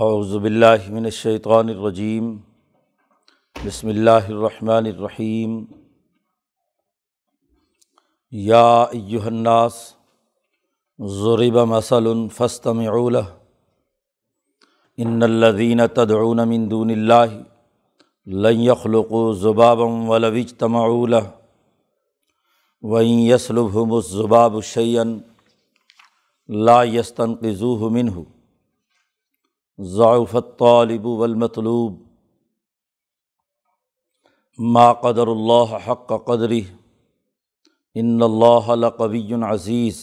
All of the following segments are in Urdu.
اعوذ باللہ من الشیطان الرجیم، بسم اللہ الرحمن الرحیم۔ یا ایہا الناس، ضرب مثل فاستمعوا له۔ ان الذین تدعون من دون اللہ لن يخلقوا ذبابا ولو اجتمعوا له، وإن يسلبهم الذباب شيئا لا يستنقذوه منه۔ ضعف الطالب والمطلوب. ما قدر اللہ حق قدری ان اللہ لقوی عزیز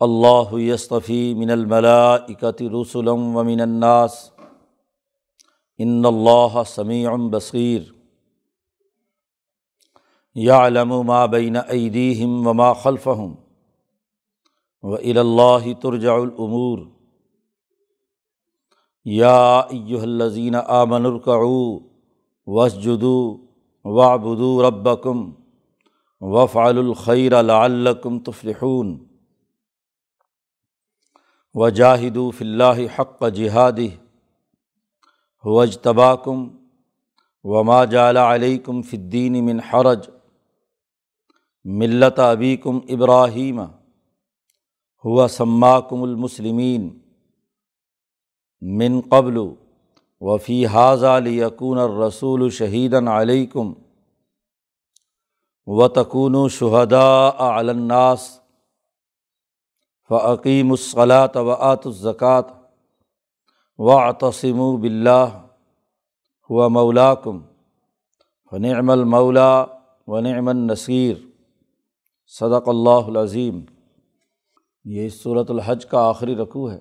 اللہ یصطفی من الملائکۃ رسلا ومن الناس. ان اللہ سمیع بصیر یعلم ما بین ایدیہم وما خلفہم وإلی اللہ ترجع الامور یا ایہا الذین آمنوا ارکعوا وسجدو وعبدو ربکم وفعلوا الخیر لعلکم تفلحون وجاہدوا فی اللہ حق جہادہ هو اجتباکم وما جعل علیکم فی الدین من حرج ملت ابیکم ابراہیم ہوا سماکم المسلمین من قبل، وفی حاضہ لیکون الرسول شہیدن علیکم و تکون و شہدا الناس فعقیم الصلاۃ و آت الزکوٰۃ و عتصم بلّہ ہوا مولاکم، فنعم المولا و نعم النصیر. صدق اللہ العظیم. یہ صورت الحج کا آخری رقوع ہے۔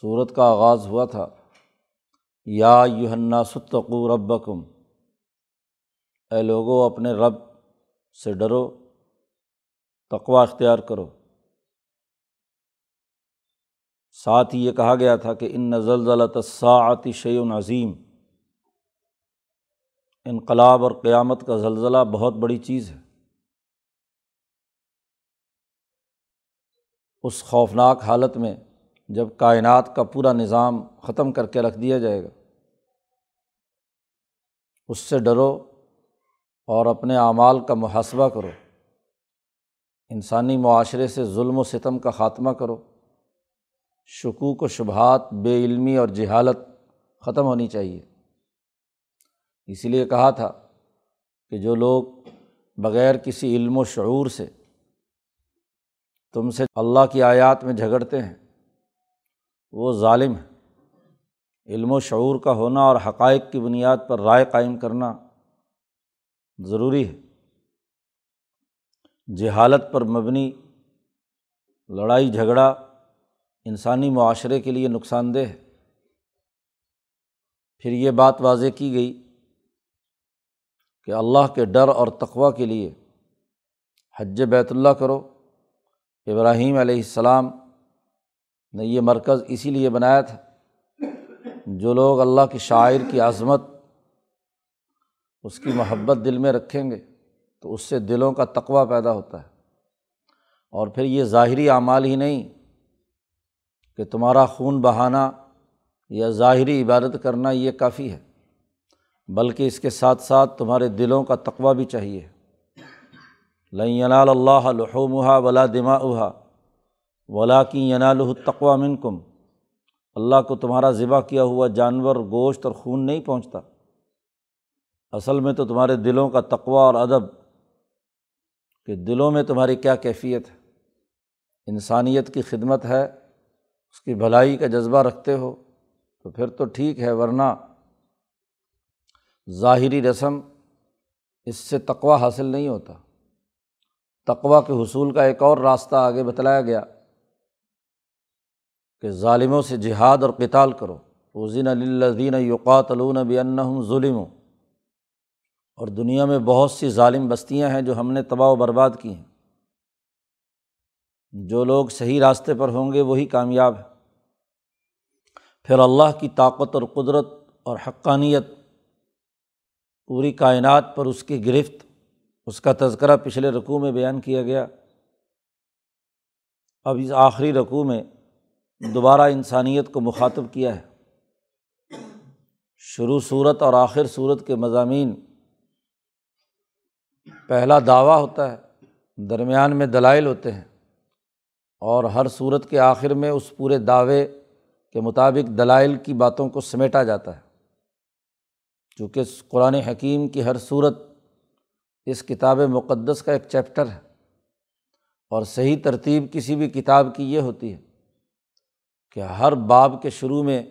صورت کا آغاز ہوا تھا۔ یا یوہنا ستقو ربکم۔ اے لوگو، اپنے رب سے ڈرو تقوا اختیار کرو۔ ساتھ ہی یہ کہا گیا تھا کہ ان نزل تصاعتی شعیع عظیم۔ انقلاب اور قیامت کا زلزلہ بہت بڑی چیز ہے۔ اس خوفناک حالت میں جب کائنات کا پورا نظام ختم کر کے رکھ دیا جائے گا، اس سے ڈرو اور اپنے اعمال کا محاسبہ کرو۔ انسانی معاشرے سے ظلم و ستم کا خاتمہ کرو۔ شکوک و شبہات، بے علمی اور جہالت ختم ہونی چاہیے۔ اسی لیے کہا تھا کہ جو لوگ بغیر کسی علم و شعور سے تم سے اللہ کی آیات میں جھگڑتے ہیں وہ ظالم ہے۔ علم و شعور کا ہونا اور حقائق کی بنیاد پر رائے قائم کرنا ضروری ہے۔ جہالت پر مبنی لڑائی، جھگڑا انسانی معاشرے کے لیے نقصان دہ ہے۔ پھر یہ بات واضح کی گئی کہ اللہ کے ڈر اور تقوا کے لیے حج بیت اللہ کرو۔ ابراہیم علیہ السلام نے یہ مرکز اسی لیے بنایا تھا جو لوگ اللہ کی شاعر کی عظمت، اس کی محبت دل میں رکھیں گے تو اس سے دلوں کا تقوا پیدا ہوتا ہے۔ اور پھر یہ ظاہری اعمال ہی نہیں کہ تمہارا خون بہانا یا ظاہری عبادت کرنا یہ کافی ہے، بلکہ اس کے ساتھ ساتھ تمہارے دلوں کا تقوا بھی چاہیے۔ لینال اللہ لحومہ ولا دما ولا کی ینال التقوا من کم اللہ کو تمہارا ذبح کیا ہوا جانور، گوشت اور خون نہیں پہنچتا۔ اصل میں تو تمہارے دلوں کا تقوا اور ادب کہ دلوں میں تمہاری کیا کیفیت ہے۔ انسانیت کی خدمت ہے، اس کی بھلائی کا جذبہ رکھتے ہو، تو پھر تو ٹھیک ہے، ورنہ ظاہری رسم اس سے تقوا حاصل نہیں ہوتا۔ تقوا کے حصول کا ایک اور راستہ آگے بتلایا گیا۔ کہ ظالموں سے جہاد اور کتال کرو۔ وزین الدین یوقات بن ظلم اور دنیا میں بہت سی ظالم بستیاں ہیں جو ہم نے تباہ و برباد کی ہیں۔ جو لوگ صحیح راستے پر ہوں گے وہی کامیاب ہے پھر اللہ کی طاقت اور قدرت اور حقانیت پوری کائنات پر اس کی گرفت، اس کا تذکرہ پچھلے رقوع میں بیان کیا گیا۔ اب اس آخری رقوع میں دوبارہ انسانیت کو مخاطب کیا ہے۔ شروع صورت اور آخر صورت کے مضامین۔ پہلا دعویٰ ہوتا ہے، درمیان میں دلائل ہوتے ہیں۔ اور ہر صورت کے آخر میں اس پورے دعوے کے مطابق دلائل کی باتوں کو سمیٹا جاتا ہے۔ چونکہ قرآن حکیم کی ہر صورت اس کتاب مقدس کا ایک چیپٹر ہے۔ اور صحیح ترتیب کسی بھی کتاب کی یہ ہوتی ہے۔ کہ ہر باب کے شروع میں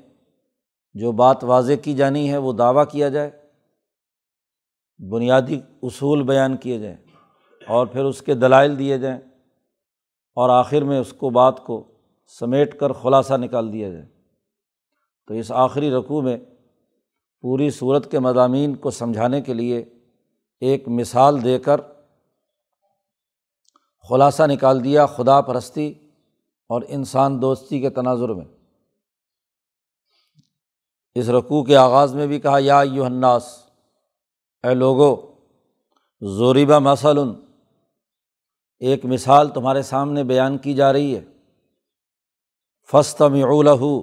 جو بات واضح کی جانی ہے وہ دعویٰ کیا جائے، بنیادی اصول بیان کیے جائیں اور پھر اس کے دلائل دیے جائیں اور آخر میں اس کو بات کو سمیٹ کر خلاصہ نکال دیا جائے۔ تو اس آخری رقوع میں پوری صورت کے مضامین کو سمجھانے کے لیے ایک مثال دے کر خلاصہ نکال دیا، خدا پرستی اور انسان دوستی کے تناظر میں۔ اس رقوع کے آغاز میں بھی کہا، یا یو الناس، اے لوگو زوریبہ مثلاً ایک مثال تمہارے سامنے بیان کی جا رہی ہے۔ فسط لہو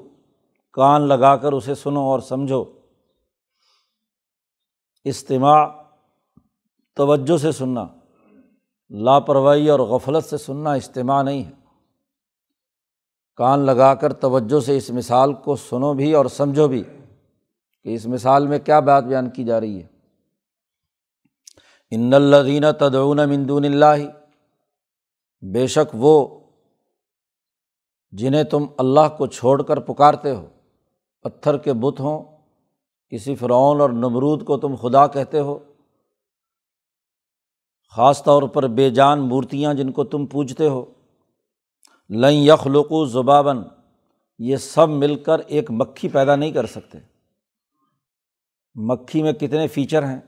کان لگا کر اسے سنو اور سمجھو۔ اجتماع توجہ سے سننا۔ لاپرواہی اور غفلت سے سننا اجتماع نہیں ہے۔ کان لگا کر توجہ سے اس مثال کو سنو بھی اور سمجھو بھی کہ اس مثال میں کیا بات بیان کی جا رہی ہے۔ ان الدین تدعون مندون اللہ، بے شک وہ جنہیں تم اللہ کو چھوڑ کر پکارتے ہو، پتھر کے بت ہوں، کسی فرعون اور نمرود کو تم خدا کہتے ہو، خاص طور پر بے جان مورتیاں جن کو تم پوجتے ہو۔ لن یخلقو زبابن یہ سب مل کر ایک مکھی پیدا نہیں کر سکتے۔ مکھی میں کتنے فیچر ہیں،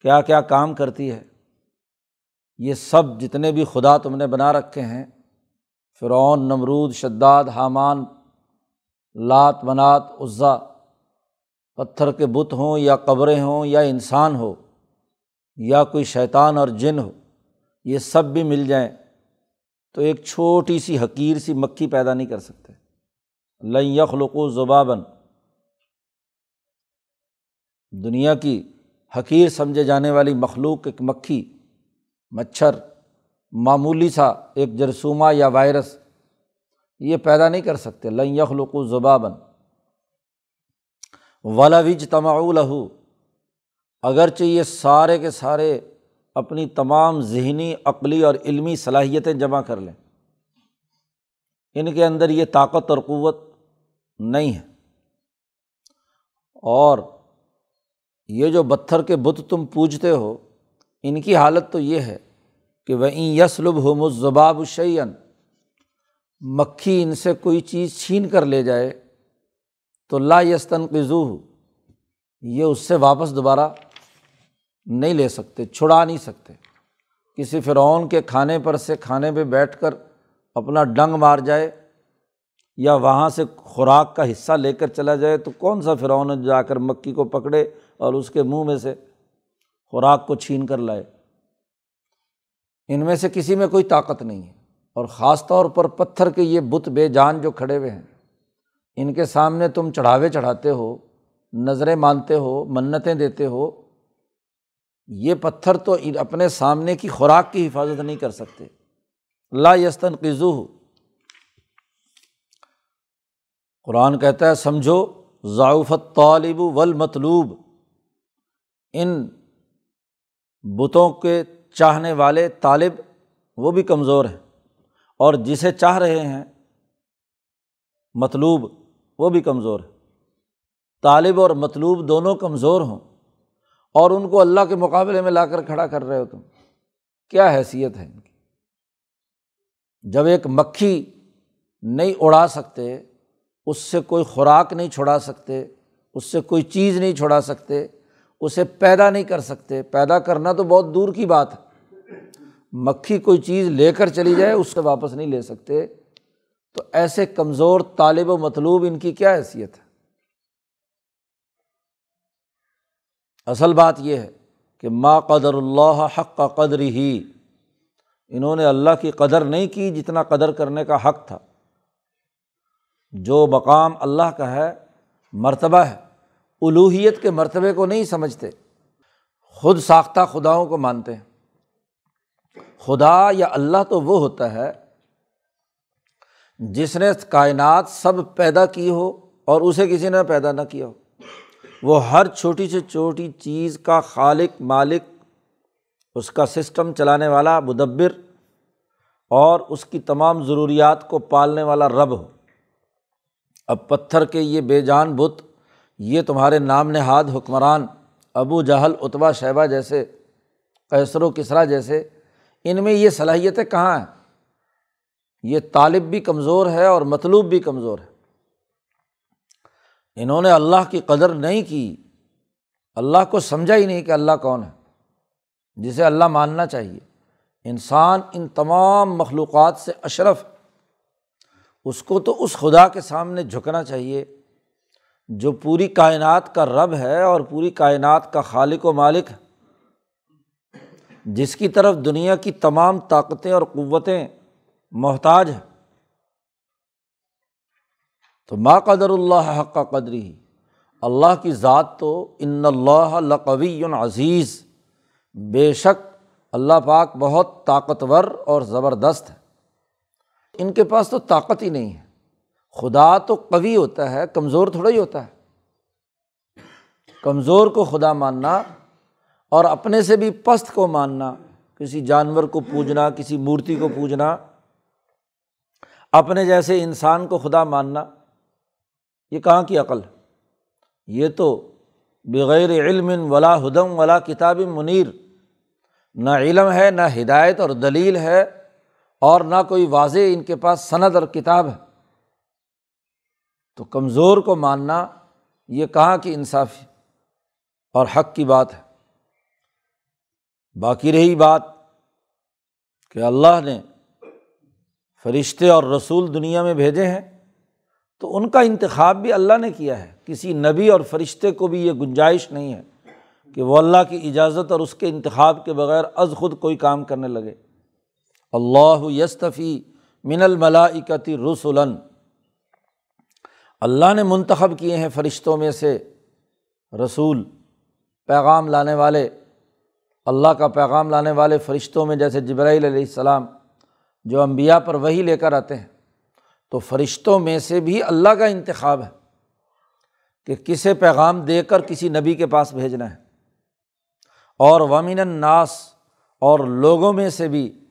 کیا کیا کام کرتی ہے۔ یہ سب جتنے بھی خدا تم نے بنا رکھے ہیں، فرعون، نمرود، شداد، حامان، لات، منات، عزا، پتھر کے بت ہوں یا قبریں ہوں یا انسان ہو یا کوئی شیطان اور جن ہو، یہ سب بھی مل جائیں۔ تو ایک چھوٹی سی حقیر سی مکھی پیدا نہیں کر سکتے۔ لن یخلقو زبابن دنیا کی حقیر سمجھے جانے والی مخلوق ایک مکھی، مچھر، معمولی سا ایک جرسومہ یا وائرس، یہ پیدا نہیں کر سکتے۔ لن یخلق و زبابن ولا وج تماع لہو اگرچہ یہ سارے کے سارے اپنی تمام ذہنی، عقلی اور علمی صلاحیتیں جمع کر لیں۔ ان کے اندر یہ طاقت اور قوت نہیں ہے۔ اور یہ جو پتھر کے بت تم پوجتے ہو، ان کی حالت تو یہ ہے کہ وہ یسلب ہو مضباب شعین مکھی ان سے کوئی چیز چھین کر لے جائے تو لا یستن قزو یہ اس سے واپس دوبارہ نہیں لے سکتے، چھڑا نہیں سکتے۔ کسی فرعون کے کھانے پر سے کھانے پہ بیٹھ کر اپنا ڈنگ مار جائے یا وہاں سے خوراک کا حصہ لے کر چلا جائے، تو کون سا فرعون جا کر مکھی کو پکڑے اور اس کے منہ میں سے خوراک کو چھین کر لائے؟ ان میں سے کسی میں کوئی طاقت نہیں ہے۔ اور خاص طور پر پتھر کے یہ بت بے جان جو کھڑے ہوئے ہیں، ان کے سامنے تم چڑھاوے چڑھاتے ہو، نظریں مانتے ہو، منتیں دیتے ہو یہ پتھر تو اپنے سامنے کی خوراک کی حفاظت نہیں کر سکتے۔ لا یستن قزو قرآن کہتا ہے، سمجھو ضعفت طالب ول مطلوب ان بتوں کے چاہنے والے طالب وہ بھی کمزور ہیں۔ اور جسے چاہ رہے ہیں مطلوب وہ بھی کمزور ہے طالب اور مطلوب دونوں کمزور ہوں۔ اور ان کو اللہ کے مقابلے میں لا کر کھڑا کر رہے ہو تم۔ کیا حیثیت ہے ان کی؟ جب ایک مکھی نہیں اڑا سکتے، اس سے کوئی خوراک نہیں چھوڑا سکتے، اس سے کوئی چیز نہیں چھوڑا سکتے، اسے پیدا نہیں کر سکتے۔ پیدا کرنا تو بہت دور کی بات ہے۔ مکھی کوئی چیز لے کر چلی جائے، اس سے واپس نہیں لے سکتے۔ تو ایسے کمزور طالب و مطلوب ان کی کیا حیثیت ہے؟ اصل بات یہ ہے کہ ما قدر اللہ حق کا قدر ہی انہوں نے اللہ کی قدر نہیں کی جتنا قدر کرنے کا حق تھا۔ جو مقام اللہ کا ہے، مرتبہ ہے۔ الوحیت کے مرتبے کو نہیں سمجھتے۔ خود ساختہ خداؤں کو مانتے ہیں۔ خدا یا اللہ تو وہ ہوتا ہے جس نے کائنات سب پیدا کی ہو اور اسے کسی نے پیدا نہ کیا ہو۔ وہ ہر چھوٹی سے چھوٹی چیز کا خالق، مالک، اس کا سسٹم چلانے والا، مدبر، اور اس کی تمام ضروریات کو پالنے والا رب ہو۔ اب پتھر کے یہ بے جان بت، یہ تمہارے نام نہاد حکمران ابو جہل اتبا شیبہ جیسے کیسر و کسرا جیسے، ان میں یہ صلاحیتیں کہاں ہیں؟ یہ طالب بھی کمزور ہے اور مطلوب بھی کمزور ہے۔ انہوں نے اللہ کی قدر نہیں کی، اللہ کو سمجھا ہی نہیں کہ اللہ کون ہے، جسے اللہ ماننا چاہیے۔ انسان ان تمام مخلوقات سے اشرف، اس کو تو اس خدا کے سامنے جھکنا چاہیے، جو پوری کائنات کا رب ہے اور پوری کائنات کا خالق و مالک ہے۔ جس کی طرف دنیا کی تمام طاقتیں اور قوتیں محتاج ہیں۔ تو ما قدر اللہ حق کا قدری ہی۔ اللہ کی ذات تو ان اللہ لقوی عزیز۔ بے شک اللہ پاک بہت طاقتور اور زبردست ہے۔ ان کے پاس تو طاقت ہی نہیں ہے۔ خدا تو قوی ہوتا ہے، کمزور تھوڑا ہی ہوتا ہے۔ کمزور کو خدا ماننا اور اپنے سے بھی پست کو ماننا، کسی جانور کو پوجنا، کسی مورتی کو پوجنا، اپنے جیسے انسان کو خدا ماننا۔ یہ کہاں کی عقل ہے؟ یہ تو بغیر علم ولا ہدم ولا کتاب منیر، نہ علم ہے، نہ ہدایت اور دلیل ہے، اور نہ کوئی واضح ان کے پاس صنعت اور کتاب ہے۔ تو کمزور کو ماننا یہ کہاں کی انصافی اور حق کی بات ہے؟ باقی رہی بات کہ اللہ نے فرشتے اور رسول دنیا میں بھیجے ہیں۔ تو ان کا انتخاب بھی اللہ نے کیا ہے۔ کسی نبی اور فرشتے کو بھی یہ گنجائش نہیں ہے کہ وہ اللہ کی اجازت اور اس کے انتخاب کے بغیر از خود کوئی کام کرنے لگے۔ اللہ یستفی من الملاکتی رسولن اللہ نے منتخب کیے ہیں فرشتوں میں سے رسول، پیغام لانے والے۔ اللہ کا پیغام لانے والے فرشتوں میں، جیسے جبرائیل علیہ السلام جو امبیا پر وہی لے کر آتے ہیں۔ تو فرشتوں میں سے بھی اللہ کا انتخاب ہے کہ کسے پیغام دے کر کسی نبی کے پاس بھیجنا ہے۔ اور وامن الناس اور لوگوں میں سے بھی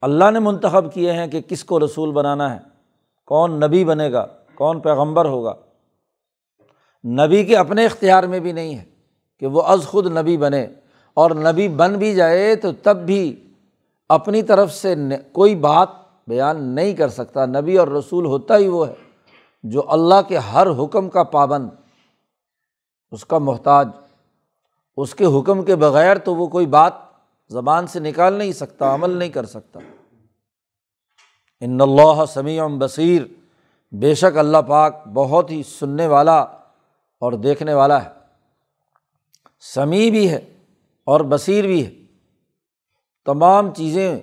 اللہ نے منتخب کیے ہیں کہ کس کو رسول بنانا ہے، کون نبی بنے گا، کون پیغمبر ہوگا۔ نبی کے اپنے اختیار میں بھی نہیں ہے کہ وہ از خود نبی بنے۔ اور نبی بن بھی جائے تو تب بھی اپنی طرف سے کوئی بات بیان نہیں کر سکتا۔ نبی اور رسول ہوتا ہی وہ ہے جو اللہ کے ہر حکم کا پابند، اس کا محتاج، اس کے حکم کے بغیر تو وہ کوئی بات زبان سے نکال نہیں سکتا، عمل نہیں کر سکتا۔ ان اللہ سمیع بصیر، بے شک اللہ پاک بہت ہی سننے والا اور دیکھنے والا ہے۔ سمیع بھی ہے اور بصیر بھی ہے۔ تمام چیزیں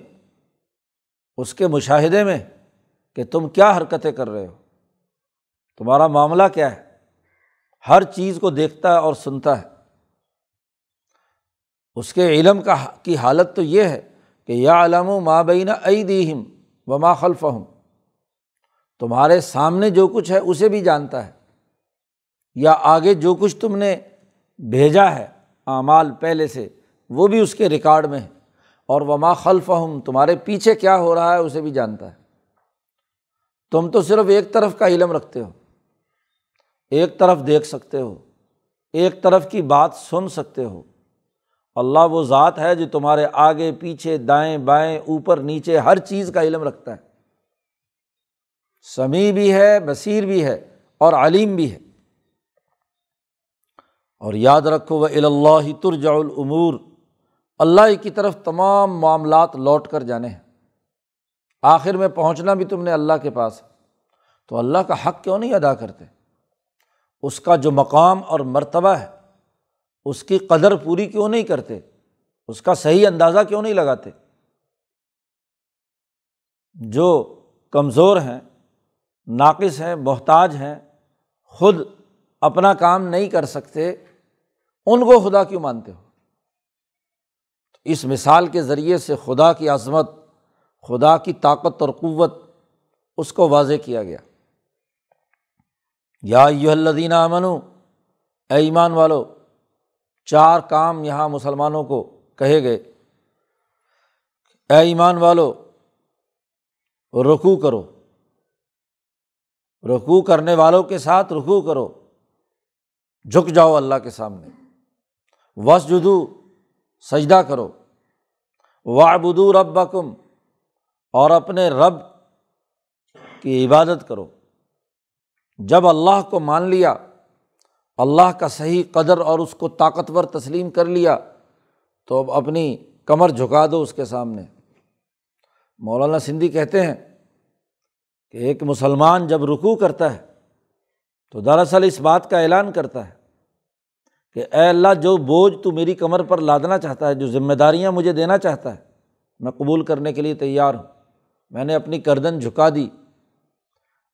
اس کے مشاہدے میں کہ تم کیا حرکتیں کر رہے ہو؟ تمہارا معاملہ کیا ہے؟ ہر چیز کو دیکھتا ہے اور سنتا ہے۔ اس کے علم کا کی حالت تو یہ ہے کہ یا علم و مابینہ ائی دیم و ما خلف ہوں تمہارے سامنے جو کچھ ہے اسے بھی جانتا ہے۔ یا آگے جو کچھ تم نے بھیجا ہے اعمال پہلے سے وہ بھی اس کے ریکارڈ میں ہے۔ اور وما خلف ہم تمہارے پیچھے کیا ہو رہا ہے اسے بھی جانتا ہے۔ تم تو صرف ایک طرف کا علم رکھتے ہو۔ ایک طرف دیکھ سکتے ہو۔ ایک طرف کی بات سن سکتے ہو۔ اللہ وہ ذات ہے جو تمہارے آگے، پیچھے، دائیں بائیں، اوپر، نیچے، ہر چیز کا علم رکھتا ہے۔ سمیع بھی ہے، بصیر بھی ہے اور علیم بھی ہے۔ اور یاد رکھو وہ اللہ ترجع العمور اللہ کی طرف تمام معاملات لوٹ کر جانے ہیں۔ آخر میں پہنچنا بھی تم نے اللہ کے پاس۔ تو اللہ کا حق کیوں نہیں ادا کرتے؟ اس کا جو مقام اور مرتبہ ہے، اس کی قدر پوری کیوں نہیں کرتے؟ اس کا صحیح اندازہ کیوں نہیں لگاتے؟ جو کمزور ہیں، ناقص ہیں، محتاج ہیں، خود اپنا کام نہیں کر سکتے، ان کو خدا کیوں مانتے ہو؟ اس مثال کے ذریعے سے خدا کی عظمت، خدا کی طاقت اور قوت اس کو واضح کیا گیا۔ یا یو الدین اے ایمان والو، چار کام یہاں مسلمانوں کو کہے گئے۔ اے ایمان والو رکو کرو۔ رکو کرنے والوں کے ساتھ رکو کرو۔ جھک جاؤ اللہ کے سامنے۔ وس جدو سجدہ کرو۔ وابدو رب بکم اور اپنے رب کی عبادت کرو۔ جب اللہ کو مان لیا، اللہ کا صحیح قدر اور اس کو طاقتور تسلیم کر لیا، تو اب اپنی کمر جھکا دو اس کے سامنے۔ مولانا سندھی کہتے ہیں کہ ایک مسلمان جب رکو کرتا ہے، تو دراصل اس بات کا اعلان کرتا ہے کہ اے اللہ جو بوجھ تو میری کمر پر لادنا چاہتا ہے، جو ذمہ داریاں مجھے دینا چاہتا ہے، میں قبول کرنے کے لیے تیار ہوں۔ میں نے اپنی کردن جھکا دی،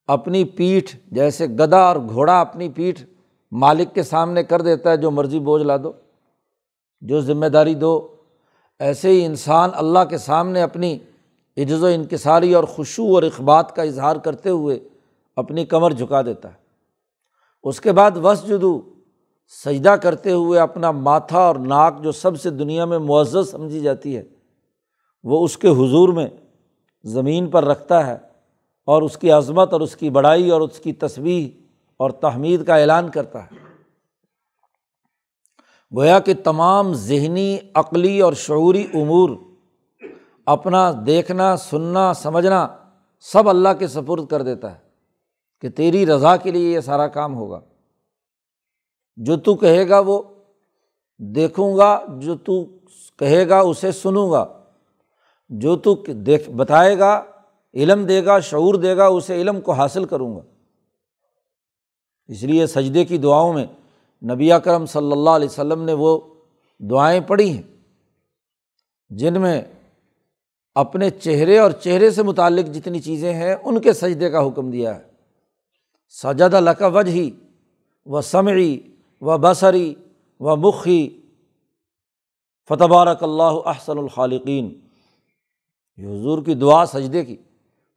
اپنی پیٹھ جیسے گدا اور گھوڑا اپنی پیٹھ مالک کے سامنے کر دیتا ہے، جو مرضی بوجھ لا دو، جو ذمہ داری دو۔ ایسے ہی انسان اللہ کے سامنے اپنی عجز و انکساری اور خوشو اور اقبات کا اظہار کرتے ہوئے اپنی کمر جھکا دیتا ہے۔ اس کے بعد وس جدو سجدہ کرتے ہوئے اپنا ماتھا اور ناک جو سب سے دنیا میں معزز سمجھی جاتی ہے، وہ اس کے حضور میں زمین پر رکھتا ہے اور اس کی عظمت اور اس کی بڑائی اور اس کی تصویر اور تحمید کا اعلان کرتا ہے۔ گویا کہ تمام ذہنی، عقلی اور شعوری امور اپنا دیکھنا، سننا، سمجھنا سب اللہ کے سپرد کر دیتا ہے کہ تیری رضا کے لیے یہ سارا کام ہوگا۔ جو تو کہے گا وہ دیکھوں گا، جو تو کہے گا اسے سنوں گا۔ جو تو دیکھ، بتائے گا، علم دے گا، شعور دے گا، اسے علم کو حاصل کروں گا۔ اس لیے سجدے کی دعاؤں میں نبی کرم صلی اللہ علیہ وسلم نے وہ دعائیں پڑھی ہیں، جن میں اپنے چہرے اور چہرے سے متعلق جتنی چیزیں ہیں، ان کے سجدے کا حکم دیا ہے۔ سجد کا وجہ ہی و سمعی و بصری و مخی فتبارک اللہ احسن الخالقین۔ یہ حضور کی دعا سجدے کی۔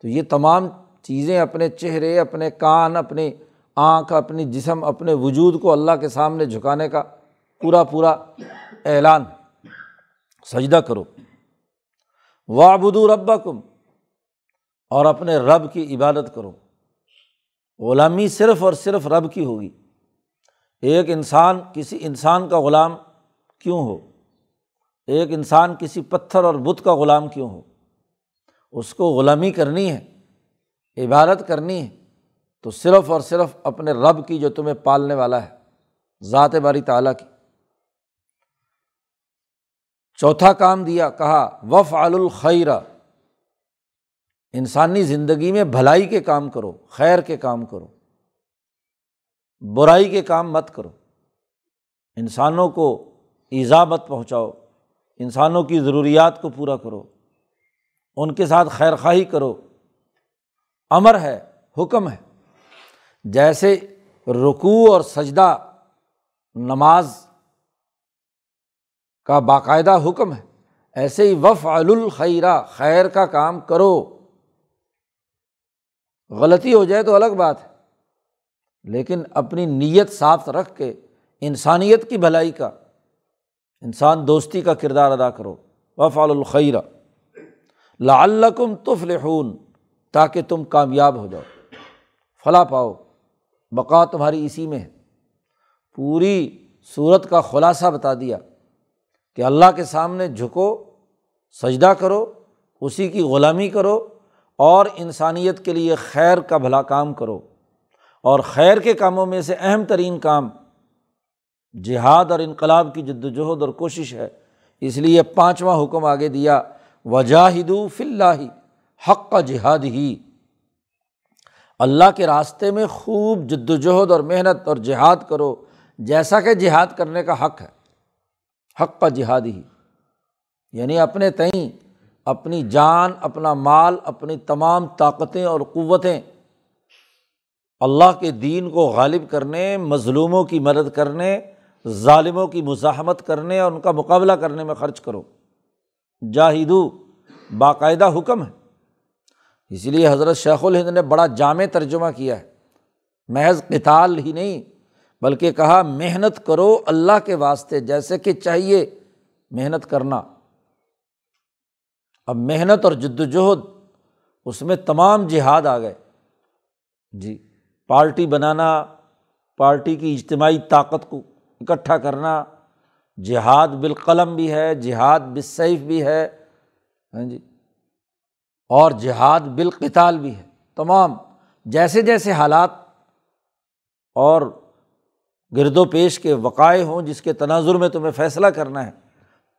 تو یہ تمام چیزیں اپنے چہرے، اپنے کان، اپنی آنکھ، اپنی جسم، اپنے وجود کو اللہ کے سامنے جھکانے کا پورا پورا اعلان۔ سجدہ کرو۔ وابدو رب کم اور اپنے رب کی عبادت کرو۔ غلامی صرف اور صرف رب کی ہوگی۔ ایک انسان، کسی انسان کا غلام کیوں ہو؟ ایک انسان کسی پتھر اور بت کا غلام کیوں ہو؟ اس کو غلامی کرنی ہے، عبادت کرنی ہے، تو صرف اور صرف اپنے رب کی جو تمہیں پالنے والا ہے، ذات باری تعالیٰ کی۔ چوتھا کام دیا، کہا وف الخیرہ انسانی زندگی میں بھلائی کے کام کرو، خیر کے کام کرو۔ برائی کے کام مت کرو۔ انسانوں کو ایزا مت پہنچاؤ۔ انسانوں کی ضروریات کو پورا کرو۔ ان کے ساتھ خیر خواہی کرو۔ امر ہے، حکم ہے۔ جیسے رکوع اور سجدہ نماز کا باقاعدہ حکم ہے، ایسے ہی وف الخیرہ خیر کا کام کرو۔ غلطی ہو جائے تو الگ بات ہے۔ لیکن اپنی نیت صاف رکھ کے انسانیت کی بھلائی کا، انسان دوستی کا کردار ادا کرو۔ وفال الخیرہ لعلکم تفلحون، تاکہ تم کامیاب ہو جاؤ۔ فلاں پاؤ، بقا تمہاری اسی میں ہے۔ پوری صورت کا خلاصہ بتا دیا کہ اللہ کے سامنے جھکو، سجدہ کرو، اسی کی غلامی کرو اور انسانیت کے لیے خیر کا بھلا کام کرو۔ اور خیر کے کاموں میں سے اہم ترین کام جہاد اور انقلاب کی جد وجہد اور کوشش ہے۔ اس لیے پانچواں حکم آگے دیا وجاہد فلّہ حق کا جہاد ہی اللہ کے راستے میں خوب جد وجہد اور محنت اور جہاد کرو، جیسا کہ جہاد کرنے کا حق ہے۔ حق کا جہاد ہی یعنی اپنے تئیں، اپنی جان، اپنا مال، اپنی تمام طاقتیں اور قوتیں اللہ کے دین کو غالب کرنے، مظلوموں کی مدد کرنے، ظالموں کی مزاحمت کرنے اور ان کا مقابلہ کرنے میں خرچ کرو۔ جاہدو باقاعدہ حکم ہے۔ اسی لیے حضرت شیخ الہند نے بڑا جامع ترجمہ کیا ہے۔ محض قتال ہی نہیں، بلکہ کہا، محنت کرو اللہ کے واسطے، جیسے کہ چاہیے محنت کرنا۔ اب محنت اور جد وجہد اس میں تمام جہاد آ گئے۔ جی۔ پارٹی بنانا، پارٹی کی اجتماعی طاقت کو اکٹھا کرنا، جہاد بالقلم بھی ہے، جہاد بالسیف بھی ہے ہاں جی اور جہاد بالقتال بھی ہے، تمام جیسے جیسے حالات اور گرد و پیش کے وقائع ہوں، جس کے تناظر میں تمہیں فیصلہ کرنا ہے،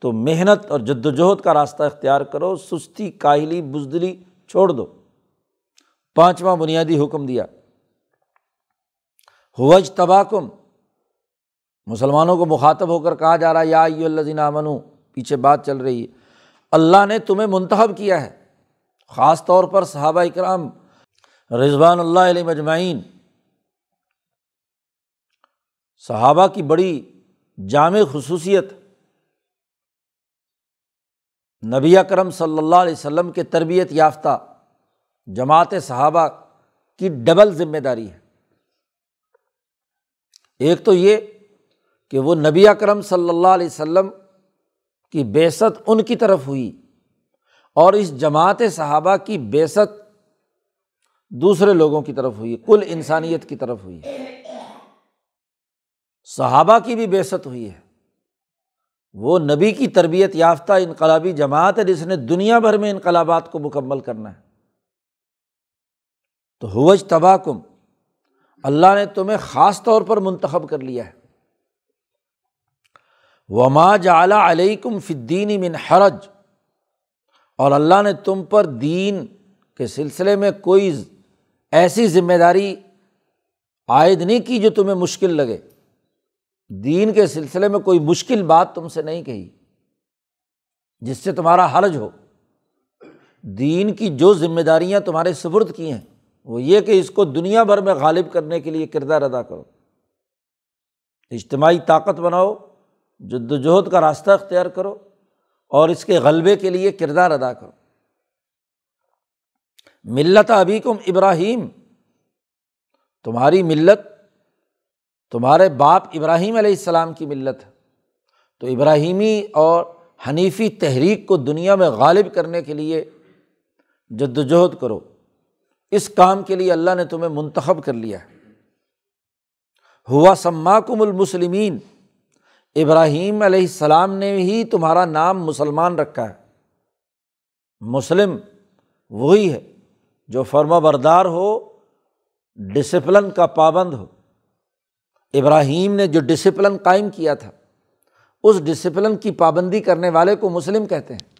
تو محنت اور جد وجہد کا راستہ اختیار کرو، سستی، کاہلی، بزدلی چھوڑ دو۔ پانچواں بنیادی حکم دیا۔ ہوج تباکم مسلمانوں کو مخاطب ہو کر کہا جا رہا ہے، یا الزین امن پیچھے بات چل رہی ہے۔ اللہ نے تمہیں منتخب کیا ہے، خاص طور پر صحابہ اکرام، رضوان اللہ علیہ مجمعین۔ صحابہ کی بڑی جامع خصوصیت، نبی کرم صلی اللہ علیہ وسلم کے تربیت یافتہ جماعت صحابہ کی ڈبل ذمہ داری ہے۔ ایک تو یہ کہ وہ نبی اکرم صلی اللہ علیہ وسلم کی بیست ان کی طرف ہوئی اور اس جماعت صحابہ کی بیست دوسرے لوگوں کی طرف ہوئی، کل انسانیت کی طرف ہوئی۔ صحابہ کی بھی بیست ہوئی ہے۔ وہ نبی کی تربیت یافتہ انقلابی جماعت ہے جس نے دنیا بھر میں انقلابات کو مکمل کرنا ہے۔ تو حوج تباہ کم اللہ نے تمہیں خاص طور پر منتخب کر لیا ہے۔ وما جعلی علیہ کم فدین من حرج۔ اور اللہ نے تم پر دین کے سلسلے میں کوئی ایسی ذمہ داری عائد نہیں کی جو تمہیں مشکل لگے۔ دین کے سلسلے میں کوئی مشکل بات تم سے نہیں کہی، جس سے تمہارا حرج ہو۔ دین کی جو ذمہ داریاں تمہارے سبرد کی ہیں وہ یہ کہ اس کو دنیا بھر میں غالب کرنے کے لیے کردار ادا کرو۔ اجتماعی طاقت بناؤ، جد وجہد کا راستہ اختیار کرو اور اس کے غلبے کے لیے کردار ادا کرو۔ ملت ابھی کم ابراہیم، تمہاری ملت، تمہارے باپ ابراہیم علیہ السلام کی ملت ہے۔ تو ابراہیمی اور حنیفی تحریک کو دنیا میں غالب کرنے کے لیے جد وجہد کرو۔ اس کام کے لیے اللہ نے تمہیں منتخب کر لیا ہے۔ ہوا سماکم المسلمین، ابراہیم علیہ السلام نے ہی تمہارا نام مسلمان رکھا ہے۔ مسلم وہی ہے جو فرما بردار ہو ڈسپلن کا پابند ہو۔ ابراہیم نے جو ڈسپلن قائم کیا تھا، اس ڈسپلن کی پابندی کرنے والے کو مسلم کہتے ہیں۔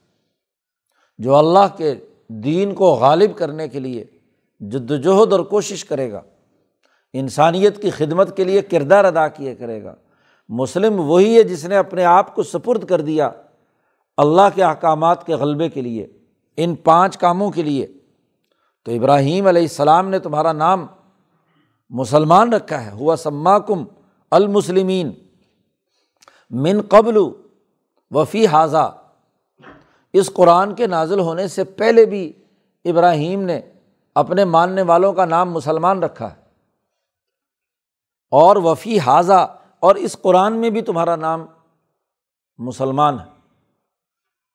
جو اللہ کے دین کو غالب کرنے کے لیے جد وجہد اور کوشش کرے گا۔ انسانیت کی خدمت کے لیے کردار ادا کیے کرے گا۔ مسلم وہی ہے جس نے اپنے آپ کو سپرد کر دیا اللہ کے احکامات کے غلبے کے لیے، ان پانچ کاموں کے لیے۔ تو ابراہیم علیہ السلام نے تمہارا نام مسلمان رکھا ہے۔ ہوا سما کم المسلمین۔ من قبل وفی حاضہ اس قرآن کے نازل ہونے سے پہلے بھی ابراہیم نے اپنے ماننے والوں کا نام مسلمان رکھا ہے۔ اور وفی حاضہ، اور اس قرآن میں بھی تمہارا نام مسلمان ہے۔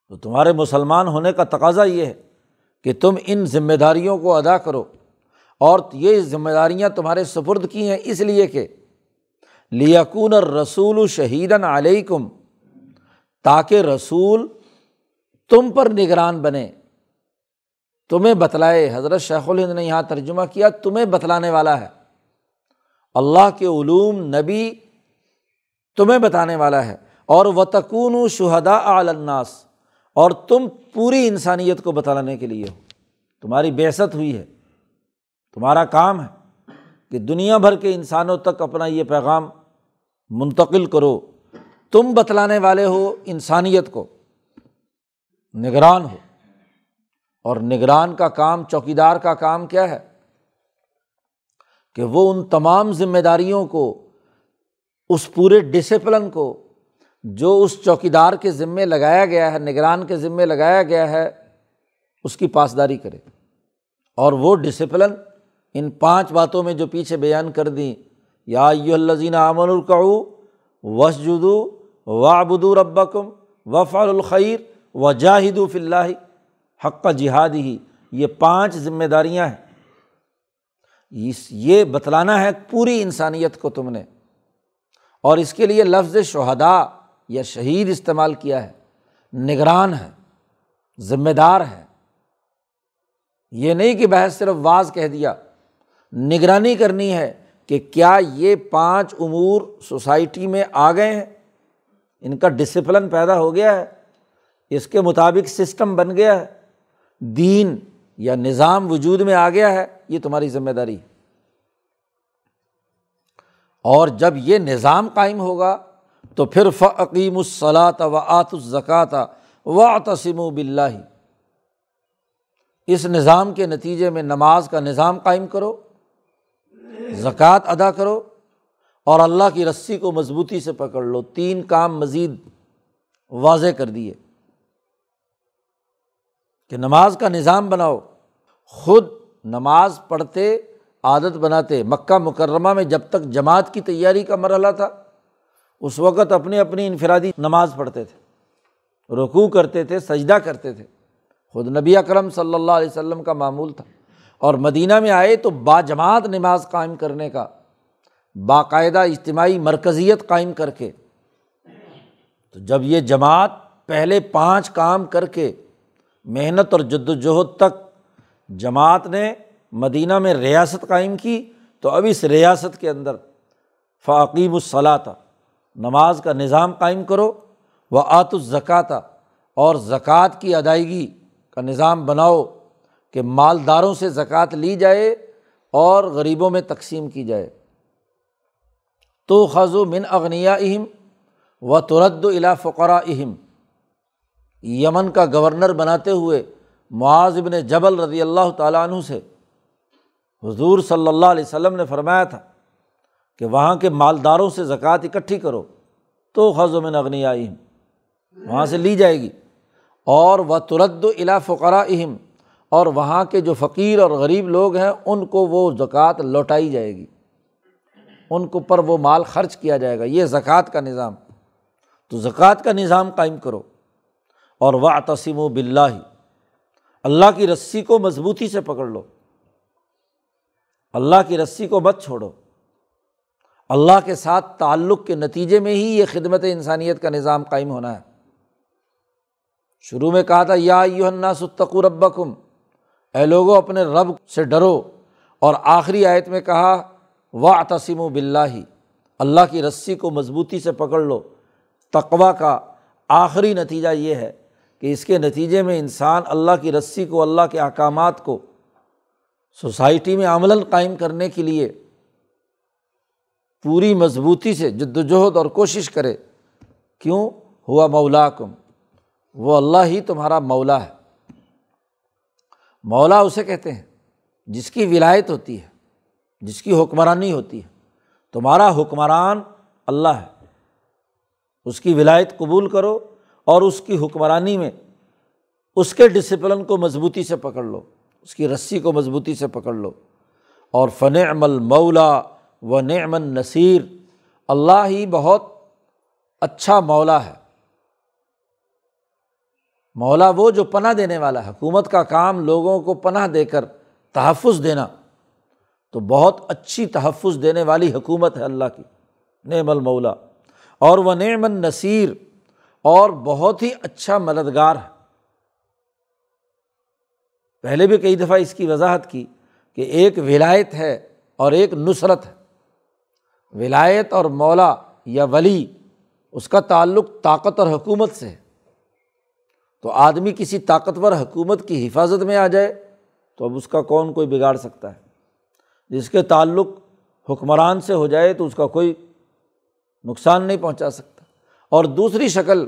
تو تمہارے مسلمان ہونے کا تقاضا یہ ہے کہ تم ان ذمہ داریوں کو ادا کرو۔ اور یہ ذمہ داریاں تمہارے سپرد کی ہیں اس لیے کہ لیکون رسول شہیدن علیہ کم تاکہ رسول تم پر نگران بنے۔ تمہیں بتلائے، حضرت شیخ الہند نے یہاں ترجمہ کیا، تمہیں بتلانے والا ہے۔ اللہ کے علوم نبی تمہیں بتانے والا ہے۔ اور و تکون شہدا الناس، اور تم پوری انسانیت کو بتلانے کے لیے ہو۔ تمہاری بیست ہوئی ہے، تمہارا کام ہے کہ دنیا بھر کے انسانوں تک اپنا یہ پیغام منتقل کرو۔ تم بتلانے والے ہو، انسانیت کو نگران ہو۔ اور نگران کا کام، چوکیدار کا کام کیا ہے؟ کہ وہ ان تمام ذمہ داریوں کو، اس پورے ڈسپلن کو، جو اس چوکیدار کے ذمے لگایا گیا ہے، نگران کے ذمے لگایا گیا ہے، اس کی پاسداری کرے۔ اور وہ ڈسپلن ان پانچ باتوں میں جو پیچھے بیان کر دیں، یا الزین امن القعو وس جدو و ابدو ربکم و الخیر و جاہد فلّہ حق جہاد ہی، یہ پانچ ذمہ داریاں ہیں۔ یہ بتلانا ہے پوری انسانیت کو تم نے۔ اور اس کے لیے لفظ شہدا یا شہید استعمال کیا ہے۔ نگران ہے ذمہ دار ہے یہ نہیں کہ بحث صرف واز کہہ دیا۔ نگرانی کرنی ہے کہ کیا یہ پانچ امور سوسائٹی میں آ گئے ہیں۔ ان کا ڈسپلن پیدا ہو گیا ہے۔ اس کے مطابق سسٹم بن گیا ہے۔ دین یا نظام وجود میں آ گیا ہے، یہ تمہاری ذمہ داری۔ ہے اور جب یہ نظام قائم ہوگا تو پھر فعقیم الصلاۃ و آت الزکات و تسم و بلّہ اس نظام کے نتیجے میں نماز کا نظام قائم کرو، زکوٰۃ ادا کرو اور اللہ کی رسی کو مضبوطی سے پکڑ لو۔ تین کام مزید واضح کر دیے۔ کہ نماز کا نظام بناؤ۔ خود نماز پڑھتے، عادت بناتے۔ مکہ مکرمہ میں جب تک جماعت کی تیاری کا مرحلہ تھا، اس وقت اپنی اپنی انفرادی نماز پڑھتے تھے۔ رکوع کرتے تھے، سجدہ کرتے تھے۔ خود نبی اکرم صلی اللہ علیہ وسلم کا معمول تھا۔ اور مدینہ میں آئے تو با جماعت نماز قائم کرنے کا، باقاعدہ اجتماعی مرکزیت قائم کر کے۔ تو جب یہ جماعت پہلے پانچ کام کر کے محنت اور جد وجہد تک جماعت نے مدینہ میں ریاست قائم کی، تو اب اس ریاست کے اندر فعقیم الصلاح تھا نماز کا نظام قائم کرو وہ آت الزکاتہ اور زکوٰۃ کی ادائیگی کا نظام بناؤ کہ مالداروں سے زکوٰۃ لی جائے اور غریبوں میں تقسیم کی جائے۔ تو خز و من اغنیا اہم و ترد الا فقرا اہم یمن کا گورنر بناتے ہوئے معاذ ابن جبل رضی اللہ تعالیٰ عنہ سے حضور صلی اللہ علیہ وسلم نے فرمایا تھا کہ وہاں کے مالداروں سے زکوٰۃ اکٹھی کرو تو خز و من اغنیا اہم وہاں سے لی جائے گی۔ اور وہ ترد الا فقرا اہم اور وہاں کے جو فقیر اور غریب لوگ ہیں، ان کو وہ زکوٰۃ لوٹائی جائے گی۔ ان کو پر وہ مال خرچ کیا جائے گا۔ یہ زکوٰۃ کا نظام۔ تو زکوٰۃ کا نظام قائم کرو۔ اور وہ تسیم و بلّہ ہی اللہ کی رسی کو مضبوطی سے پکڑ لو۔ اللہ کی رسی کو مت چھوڑو۔ اللہ کے ساتھ تعلق کے نتیجے میں ہی یہ خدمت انسانیت کا نظام قائم ہونا ہے۔ شروع میں کہا تھا، یا یو ستقو ربکم۔ اے لوگوں اپنے رب سے ڈرو۔ اور آخری آیت میں کہا وا تسیم و بلّہ اللہ کی رسی کو مضبوطی سے پکڑ لو۔ تقوا کا آخری نتیجہ یہ ہے۔ کہ اس کے نتیجے میں انسان اللہ کی رسی کو، اللہ کے احکامات کو سوسائٹی میں عملاً قائم کرنے کے لیے پوری مضبوطی سے جد وجہد اور کوشش کرے، کیوں؟ ہوا مولا کم وہ اللہ ہی تمہارا مولا ہے۔ مولا اسے کہتے ہیں جس کی ولایت ہوتی ہے، جس کی حکمرانی ہوتی ہے۔ تمہارا حکمران اللہ ہے، اس کی ولایت قبول کرو۔ اور اس کی حکمرانی میں اس کے ڈسپلن کو مضبوطی سے پکڑ لو، اس کی رسی کو مضبوطی سے پکڑ لو۔ اور فن عمل مولا و نعم نصیر اللہ ہی بہت اچھا مولا ہے۔ مولا وہ جو پناہ دینے والا، حکومت کا کام، لوگوں کو پناہ دے کر تحفظ دینا۔ تو بہت اچھی تحفظ دینے والی حکومت ہے اللہ کی، نعم المولا۔ اور وہ نعم النصیر اور بہت ہی اچھا مددگار ہے۔ پہلے بھی کئی دفعہ اس کی وضاحت کی کہ ایک ولایت ہے اور ایک نصرت ہے۔ ولایت اور مولا یا ولی اس کا تعلق طاقت اور حکومت سے ہے۔ تو آدمی کسی طاقتور حکومت کی حفاظت میں آ جائے تو اب اس کا کون کوئی بگاڑ سکتا ہے؟ جس کے تعلق حکمران سے ہو جائے تو اس کا کوئی نقصان نہیں پہنچا سکتا۔ اور دوسری شکل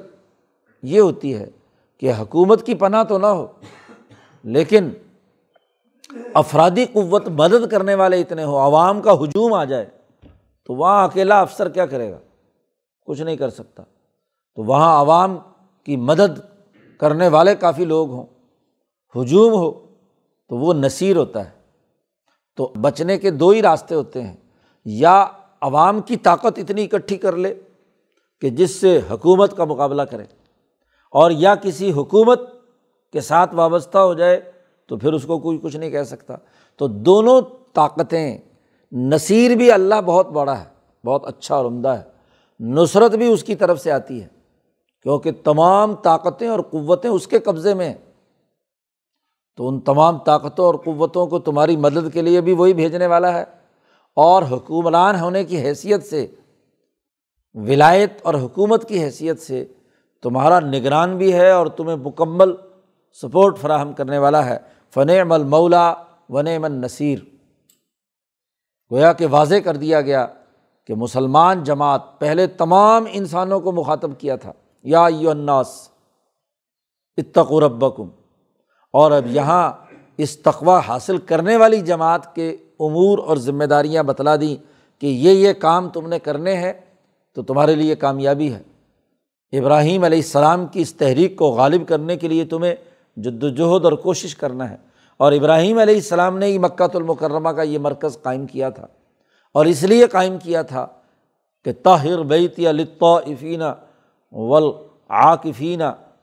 یہ ہوتی ہے کہ حکومت کی پناہ تو نہ ہو، لیکن افرادی قوت مدد کرنے والے اتنے ہوں، عوام کا ہجوم آ جائے، تو وہاں اکیلا افسر کیا کرے گا؟ کچھ نہیں کر سکتا۔ تو وہاں عوام کی مدد کرنے والے کافی لوگ ہوں۔ ہجوم ہو تو وہ نصیر ہوتا ہے۔ تو بچنے کے دو ہی راستے ہوتے ہیں۔ یا عوام کی طاقت اتنی اکٹھی کر لے کہ جس سے حکومت کا مقابلہ کرے اور یا کسی حکومت کے ساتھ وابستہ ہو جائے تو پھر اس کو کوئی کچھ نہیں کہہ سکتا۔ تو دونوں طاقتیں، نصیر بھی اللہ بہت بڑا ہے، بہت اچھا اور عمدہ ہے، نصرت بھی اس کی طرف سے آتی ہے، کیونکہ تمام طاقتیں اور قوتیں اس کے قبضے میں ہیں۔ تو ان تمام طاقتوں اور قوتوں کو تمہاری مدد کے لیے بھی وہی بھیجنے والا ہے۔ اور حکمران ہونے کی حیثیت سے ولایت اور حکومت کی حیثیت سے تمہارا نگران بھی ہے اور تمہیں مکمل سپورٹ فراہم کرنے والا ہے۔ فن عمل مولا ون من نصیر گویا کہ واضح کر دیا گیا کہ مسلمان جماعت پہلے تمام انسانوں کو مخاطب کیا تھا۔ یا الناس اتقو ربکم۔ اور اب یہاں اس تقوا حاصل کرنے والی جماعت کے امور اور ذمہ داریاں بتلا دیں کہ یہ یہ کام تم نے کرنے ہیں۔ تو تمہارے لیے کامیابی ہے۔ ابراہیم علیہ السلام کی اس تحریک کو غالب کرنے کے لیے تمہیں جد وجہد اور کوشش کرنا ہے۔ اور ابراہیم علیہ السلام نے ہی مکہ المکرمہ کا یہ مرکز قائم کیا تھا۔ اور اس لیے قائم کیا تھا کہ طاہر بیت یا لطفینہ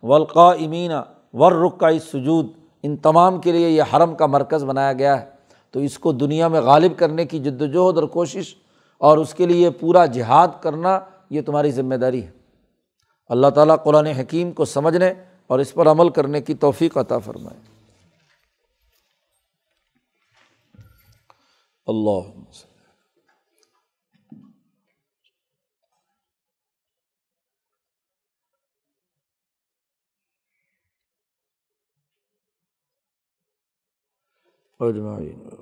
ولقا امینہ وررقع سجود ان تمام کے لیے یہ حرم کا مرکز بنایا گیا ہے۔ تو اس کو دنیا میں غالب کرنے کی جد وجہد اور کوشش اور اس کے لیے پورا جہاد کرنا یہ تمہاری ذمہ داری ہے۔ اللہ تعالیٰ قرآن حکیم کو سمجھنے اور اس پر عمل کرنے کی توفیق عطا فرمائے۔ اللہ اجمعین۔